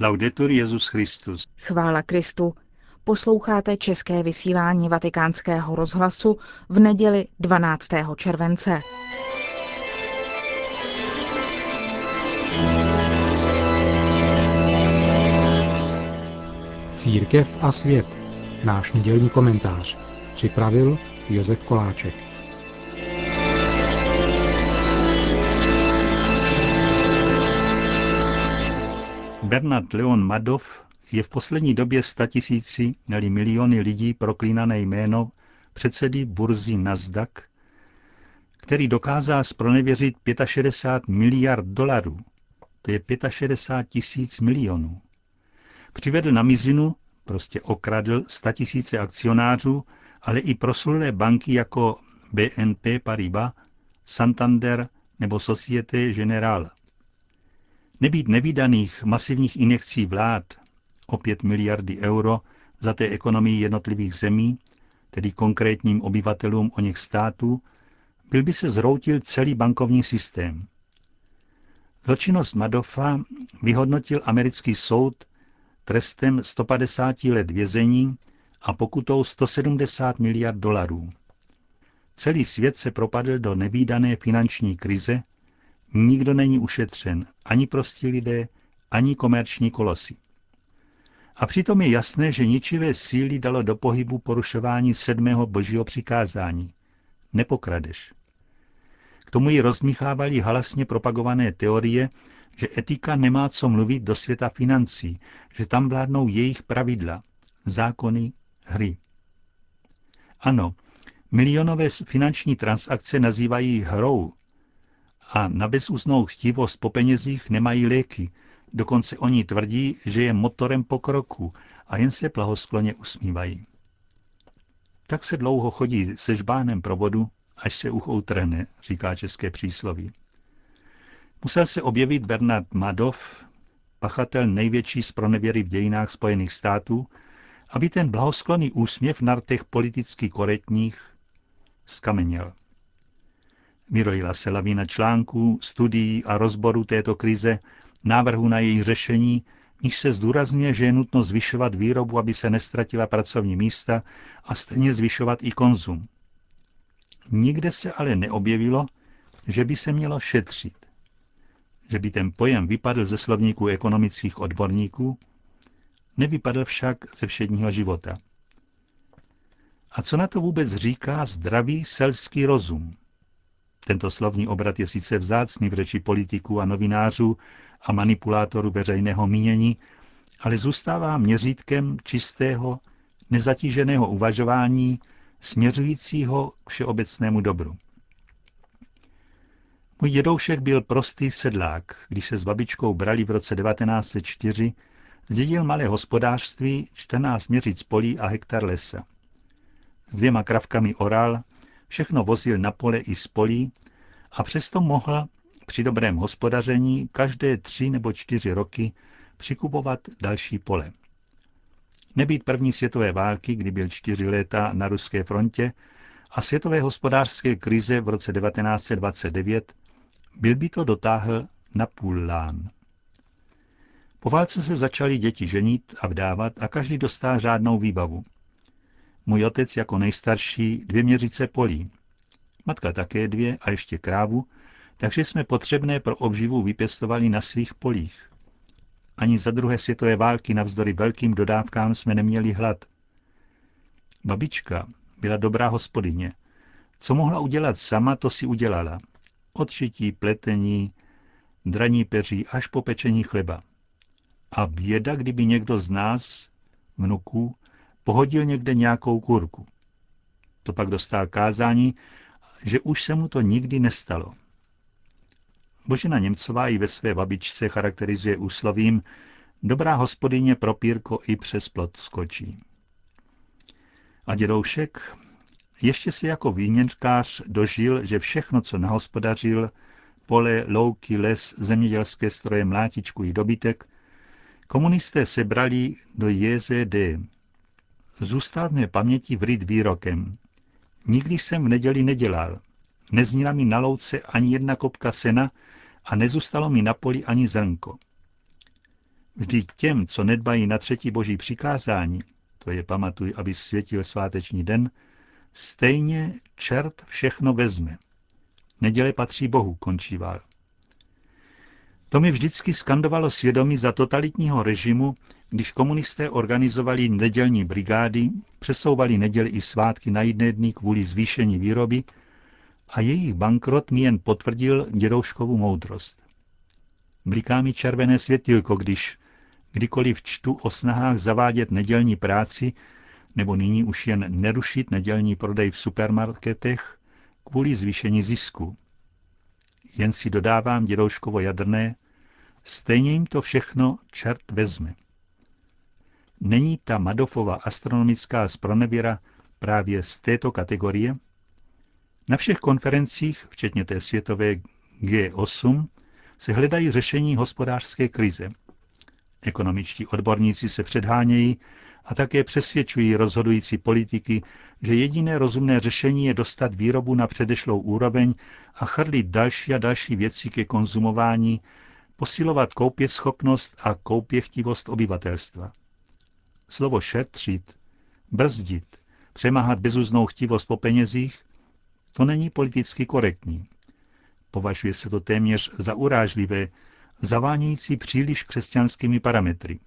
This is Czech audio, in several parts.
Laudetur Jezus Christus. Chvála Kristu. Posloucháte české vysílání Vatikánského rozhlasu v neděli 12. července. Církev a svět. Náš nedělní komentář. Připravil Josef Koláček. Bernard Leon Madoff je v poslední době statisíci, neli miliony lidí proklínané jméno předsedy burzy Nasdaq, který dokázal spronevěřit 65 miliard dolarů. To je 65 tisíc milionů. Přivedl na mizinu, prostě okradl statisíce akcionářů, ale i proslulé banky jako BNP Paribas, Santander nebo Societe Generale. Nebýt nevýdaných masivních injekcí vlád o 5 miliardy euro za té ekonomii jednotlivých zemí, tedy konkrétním obyvatelům o něch států, byl by se zroutil celý bankovní systém. Zločinnost Madoffa vyhodnotil americký soud trestem 150 let vězení a pokutou 170 miliard dolarů. Celý svět se propadl do nevýdané finanční krize, Nikdo není ušetřen, ani prostí lidé, ani komerční kolosy. A přitom je jasné, že ničivé síly dalo do pohybu porušování sedmého božího přikázání. Nepokradeš. K tomu ji rozmíchávaly halasně propagované teorie, že etika nemá co mluvit do světa financí, že tam vládnou jejich pravidla, zákony, hry. Ano, milionové finanční transakce nazývají hrou, a na bezúznou chtivost po penězích nemají léky. Dokonce oni tvrdí, že je motorem pokroku a jen se blahoskloně usmívají. Tak se dlouho chodí se žbánem pro vodu, až se ucho utrhne, říká české přísloví. Musel se objevit Bernard Madoff, pachatel největší z pronevěry v dějinách Spojených států, aby ten blahoskloný úsměv na rtech politicky korektních skameněl. Vyrojila se lavína článků, studií a rozboru této krize, návrhu na její řešení, níž se zdůrazňuje, že je nutno zvyšovat výrobu, aby se nestratila pracovní místa a stejně zvyšovat i konzum. Nikde se ale neobjevilo, že by se mělo šetřit. Že by ten pojem vypadl ze slovníků ekonomických odborníků, nevypadl však ze všedního života. A co na to vůbec říká zdravý selský rozum? Tento slovní obrat je sice vzácný v řeči politiků a novinářů a manipulátorů veřejného mínění, ale zůstává měřítkem čistého, nezatíženého uvažování směřujícího k všeobecnému dobru. Můj dědoušek byl prostý sedlák. Když se s babičkou brali v roce 1904, zdědil malé hospodářství, 14 měřic polí a hektar lesa. S dvěma kravkami oral, Všechno vozil na pole i z polí a přesto mohl při dobrém hospodaření každé tři nebo čtyři roky přikupovat další pole. Nebýt první světové války, kdy byl čtyři léta na ruské frontě, a světové hospodářské krize v roce 1929, byl by to dotáhl na půl lán. Po válce se začali děti ženit a vdávat a každý dostal řádnou výbavu. Můj otec jako nejstarší dvě měřice polí. Matka také dvě a ještě krávu, takže jsme potřebné pro obživu vypěstovali na svých polích. Ani za druhé světové války navzdory velkým dodávkám jsme neměli hlad. Babička byla dobrá hospodyně. Co mohla udělat sama, to si udělala. Odšití, pletení, draní peří až po pečení chleba. A běda, kdyby někdo z nás, vnuků, pohodil někde nějakou kurku. To pak dostal kázání, že už se mu to nikdy nestalo. Božena Němcová i ve své babičce charakterizuje úslovím dobrá hospodyně pro pírko i přes plot skočí. A dědoušek ještě si jako výměnkář dožil, že všechno, co nahospodařil, pole, louky, les, zemědělské stroje, mlátičku i dobytek, komunisté sebrali do JZD, zůstal v mé paměti vryt výrokem. Nikdy jsem v neděli nedělal. Nezníla mi na louce ani jedna kopka sena a nezůstalo mi na poli ani zrnko. Vždyť těm, co nedbají na třetí boží přikázání, to je pamatuj, aby světil sváteční den, stejně čert všechno vezme. Neděle patří Bohu, končí. To mi vždycky skandovalo svědomí za totalitního režimu, když komunisté organizovali nedělní brigády, přesouvali neděli i svátky na jedné dny kvůli zvýšení výroby a jejich bankrot mi jen potvrdil dědouškovu moudrost. Bliká mi červené světilko, když kdykoliv čtu o snahách zavádět nedělní práci, nebo nyní už jen nerušit nedělní prodej v supermarketech kvůli zvýšení zisku. Jen si dodávám dědouškovo jadrné, stejně jim to všechno čert vezme. Není ta Madofova astronomická spronevěra právě z této kategorie? Na všech konferencích, včetně té světové G8, se hledají řešení hospodářské krize. Ekonomičtí odborníci se předhánějí a také přesvědčují rozhodující politiky, že jediné rozumné řešení je dostat výrobu na předešlou úroveň a chrlit další a další věci ke konzumování, posilovat koupěschopnost a koupěchtivost obyvatelstva. Slovo šetřit, brzdit, přemáhat bezuznou chtivost po penězích, to není politicky korektní. Považuje se to téměř za urážlivé, zavánějící příliš křesťanskými parametry.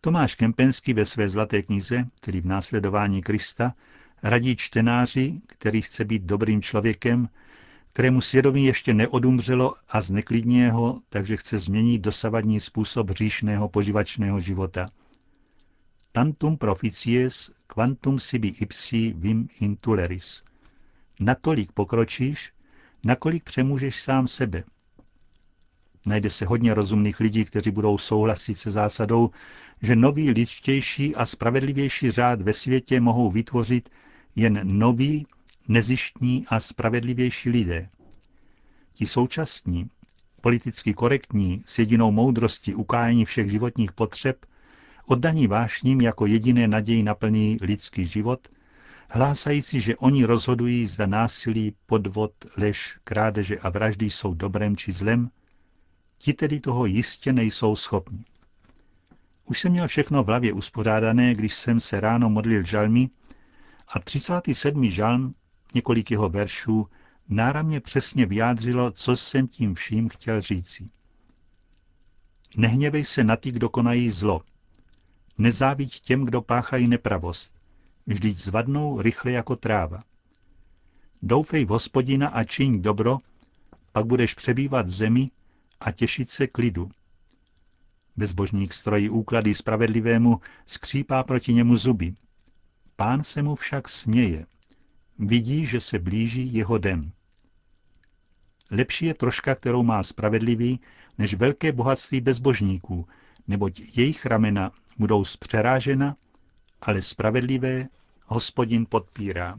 Tomáš Kempenský ve své zlaté knize, tedy v následování Krista, radí čtenáři, který chce být dobrým člověkem, kterému svědomí ještě neodumřelo a zneklidňuje ho, takže chce změnit dosavadní způsob říšného poživačného života. Tantum proficies quantum sibi ipsi vim intuleris. Natolik pokročíš, nakolik přemůžeš sám sebe. Najde se hodně rozumných lidí, kteří budou souhlasit se zásadou, že nový lidštější a spravedlivější řád ve světě mohou vytvořit jen noví, nezištní a spravedlivější lidé. Ti současní, politicky korektní, s jedinou moudrostí ukájení všech životních potřeb, oddaní vášním jako jediné naději naplní lidský život, hlásající, že oni rozhodují, zda násilí, podvod, lež, krádeže a vraždy jsou dobrem či zlem, ti tedy toho jistě nejsou schopni. Už jsem měl všechno v hlavě uspořádané, když jsem se ráno modlil žalmi a 37. žalm, několik jeho veršů, náramně přesně vyjádřilo, co jsem tím vším chtěl říci. Nehněvej se na ty, kdo konají zlo. Nezáviď těm, kdo páchají nepravost. Vždyť zvadnou rychle jako tráva. Doufej v hospodina a čiň dobro, pak budeš přebývat v zemi a těšit se klidu. Bezbožník strojí úklady spravedlivému, skřípá proti němu zuby. Pán se mu však směje. Vidí, že se blíží jeho den. Lepší je troška, kterou má spravedlivý, než velké bohatství bezbožníků, neboť jejich ramena budou zpřerážena, ale spravedlivé hospodin podpírá.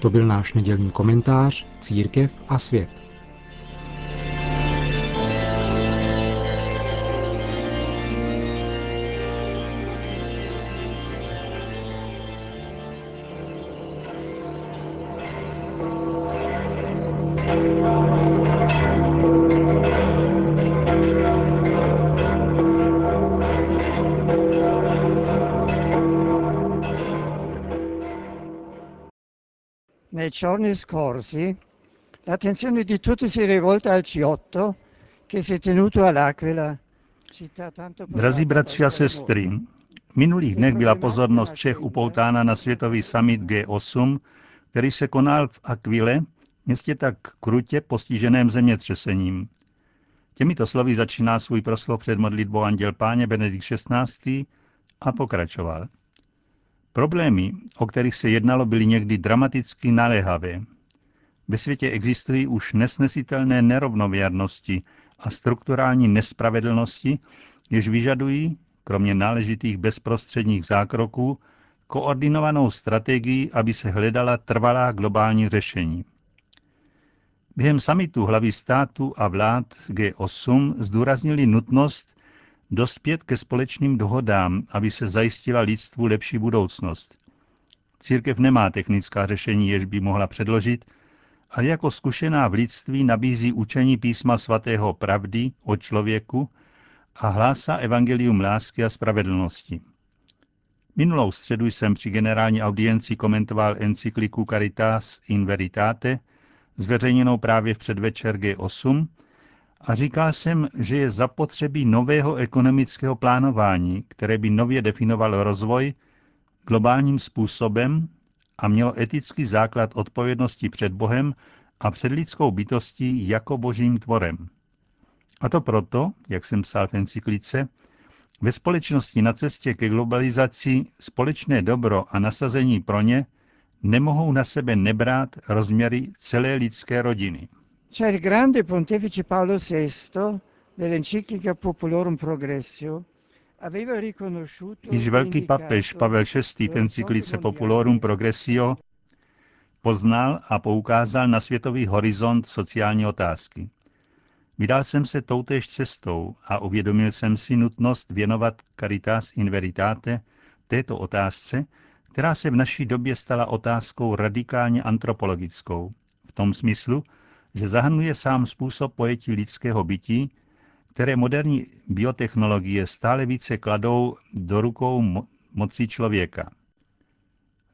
To byl náš nedělní komentář Církev a svět. Nei giorni scorsi l'attenzione di tutti si è rivolta al G8 che si è tenuto all'Aquila, Drazí bratři a sestry, v minulých dnech byla pozornost všech upoutána na světový summit G8, který se konal v Aquile, městě tak krutě postiženém zemětřesením. Těmito slovy začíná svůj proslov před modlitbou Anděl Páně Benedikt XVI. a pokračoval. Problémy, o kterých se jednalo, byly někdy dramaticky naléhavé. Ve světě existují už nesnesitelné nerovnověrnosti a strukturální nespravedlnosti, jež vyžadují, kromě náležitých bezprostředních zákroků, koordinovanou strategii, aby se hledala trvalá globální řešení. Během samitu hlavy státu a vlád G8 zdůraznili nutnost dospět ke společným dohodám, aby se zajistila lidstvu lepší budoucnost. Církev nemá technická řešení, jež by mohla předložit, ale jako zkušená v lidství nabízí učení písma svatého pravdy o člověku a hlásá evangelium lásky a spravedlnosti. Minulou středu jsem při generální audienci komentoval encykliku Caritas in Veritate, zveřejněnou právě v předvečer G8, a říkal jsem, že je zapotřebí nového ekonomického plánování, které by nově definovalo rozvoj globálním způsobem a mělo etický základ odpovědnosti před Bohem a před lidskou bytostí jako božím tvorem. A to proto, jak jsem psal v encyklice, ve společnosti na cestě ke globalizaci společné dobro a nasazení pro ně nemohou na sebe nebrát rozměry celé lidské rodiny. C'è il grande pontefice Paolo VI nell'enciclica Populorum Progressio aveva riconosciuto Již velký papež Pavel VI. v encyklice Populorum Progressio poznal a poukázal na světový horizont sociální otázky. Vydal jsem se toutéž cestou a uvědomil jsem si nutnost věnovat Caritas in Veritate této otázce, která se v naší době stala otázkou radikálně antropologickou, v tom smyslu, že zahrnuje sám způsob pojetí lidského bytí, které moderní biotechnologie stále více kladou do rukou mo- moci člověka.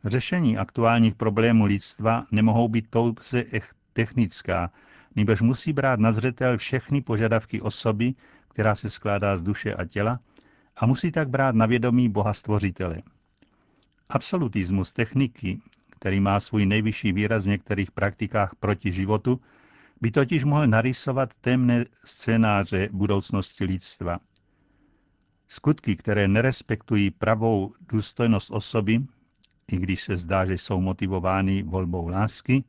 Řešení aktuálních problémů lidstva nemohou být touze technická, nebož musí brát na zřetel všechny požadavky osoby, která se skládá z duše a těla, a musí tak brát na vědomí Boha Stvořitele. Absolutismus techniky, který má svůj nejvyšší výraz v některých praktikách proti životu, by totiž mohl narysovat temné scénáře budoucnosti lidstva. Skutky, které nerespektují pravou důstojnost osoby, i když se zdá, že jsou motivovány volbou lásky,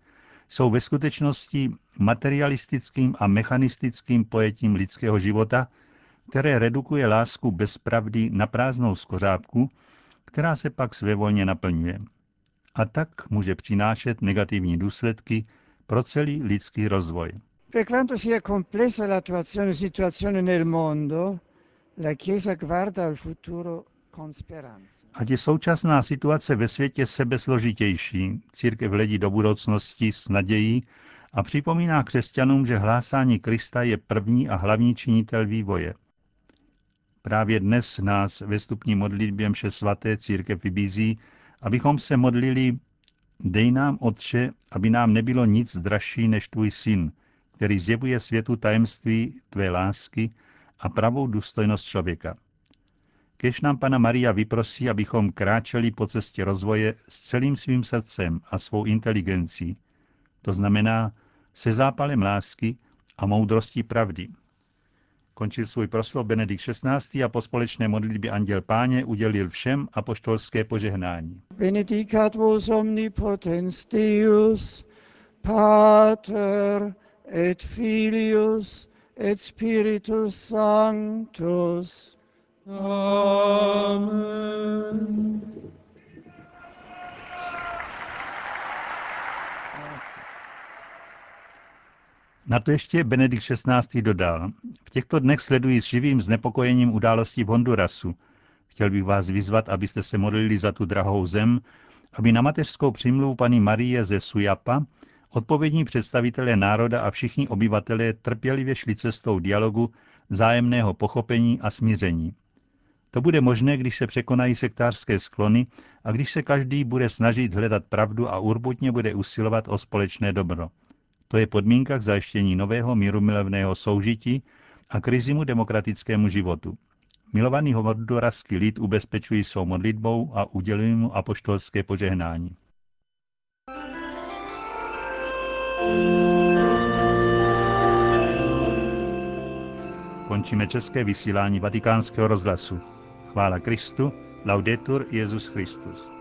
jsou ve skutečnosti materialistickým a mechanistickým pojetím lidského života, které redukuje lásku bez pravdy na prázdnou skořápku, která se pak svévolně naplňuje. A tak může přinášet negativní důsledky pro celý lidský rozvoj. Per quanto sia complessa l'attuazione situazione nel mondo, la Chiesa guarda al futuro con speranza. Ať je současná situace ve světě sebesložitější, církev hledí do budoucnosti s nadějí a připomíná křesťanům, že hlásání Krista je první a hlavní činitel vývoje. Právě dnes nás ve stupní modlitbě mše svaté církev vybízí, abychom se modlili Dej nám, Otče, aby nám nebylo nic dražší než tvůj syn, který zjevuje světu tajemství tvé lásky a pravou důstojnost člověka. Kež nám Pana Maria vyprosí, abychom kráčeli po cestě rozvoje s celým svým srdcem a svou inteligencí, to znamená se zápalem lásky a moudrostí pravdy. Končil svůj proslov Benedikt XVI. a po společné modlitbě Anděl Páně udělil všem apoštolské požehnání. Benedicat vos omnipotens Deus, Pater et Filius et Spiritus Sanctus. Amen. Na to ještě Benedikt XVI. dodal. V těchto dnech sleduji s živým znepokojením událostí v Hondurasu. Chtěl bych vás vyzvat, abyste se modlili za tu drahou zem, aby na mateřskou přimluvu paní Marie ze Sujapa odpovědní představitelé národa a všichni obyvatelé trpělivě šli cestou dialogu, vzájemného pochopení a smíření. To bude možné, když se překonají sektářské sklony a když se každý bude snažit hledat pravdu a urbutně bude usilovat o společné dobro. To je podmínka k zajištění nového mírumilovného soužití a krizimu demokratickému životu. Milovaný honduraský lid ubezpečují svou modlitbou a udělují mu apoštolské požehnání. Končíme české vysílání vatikánského rozhlasu. Chvála Kristu, laudetur Jezus Christus.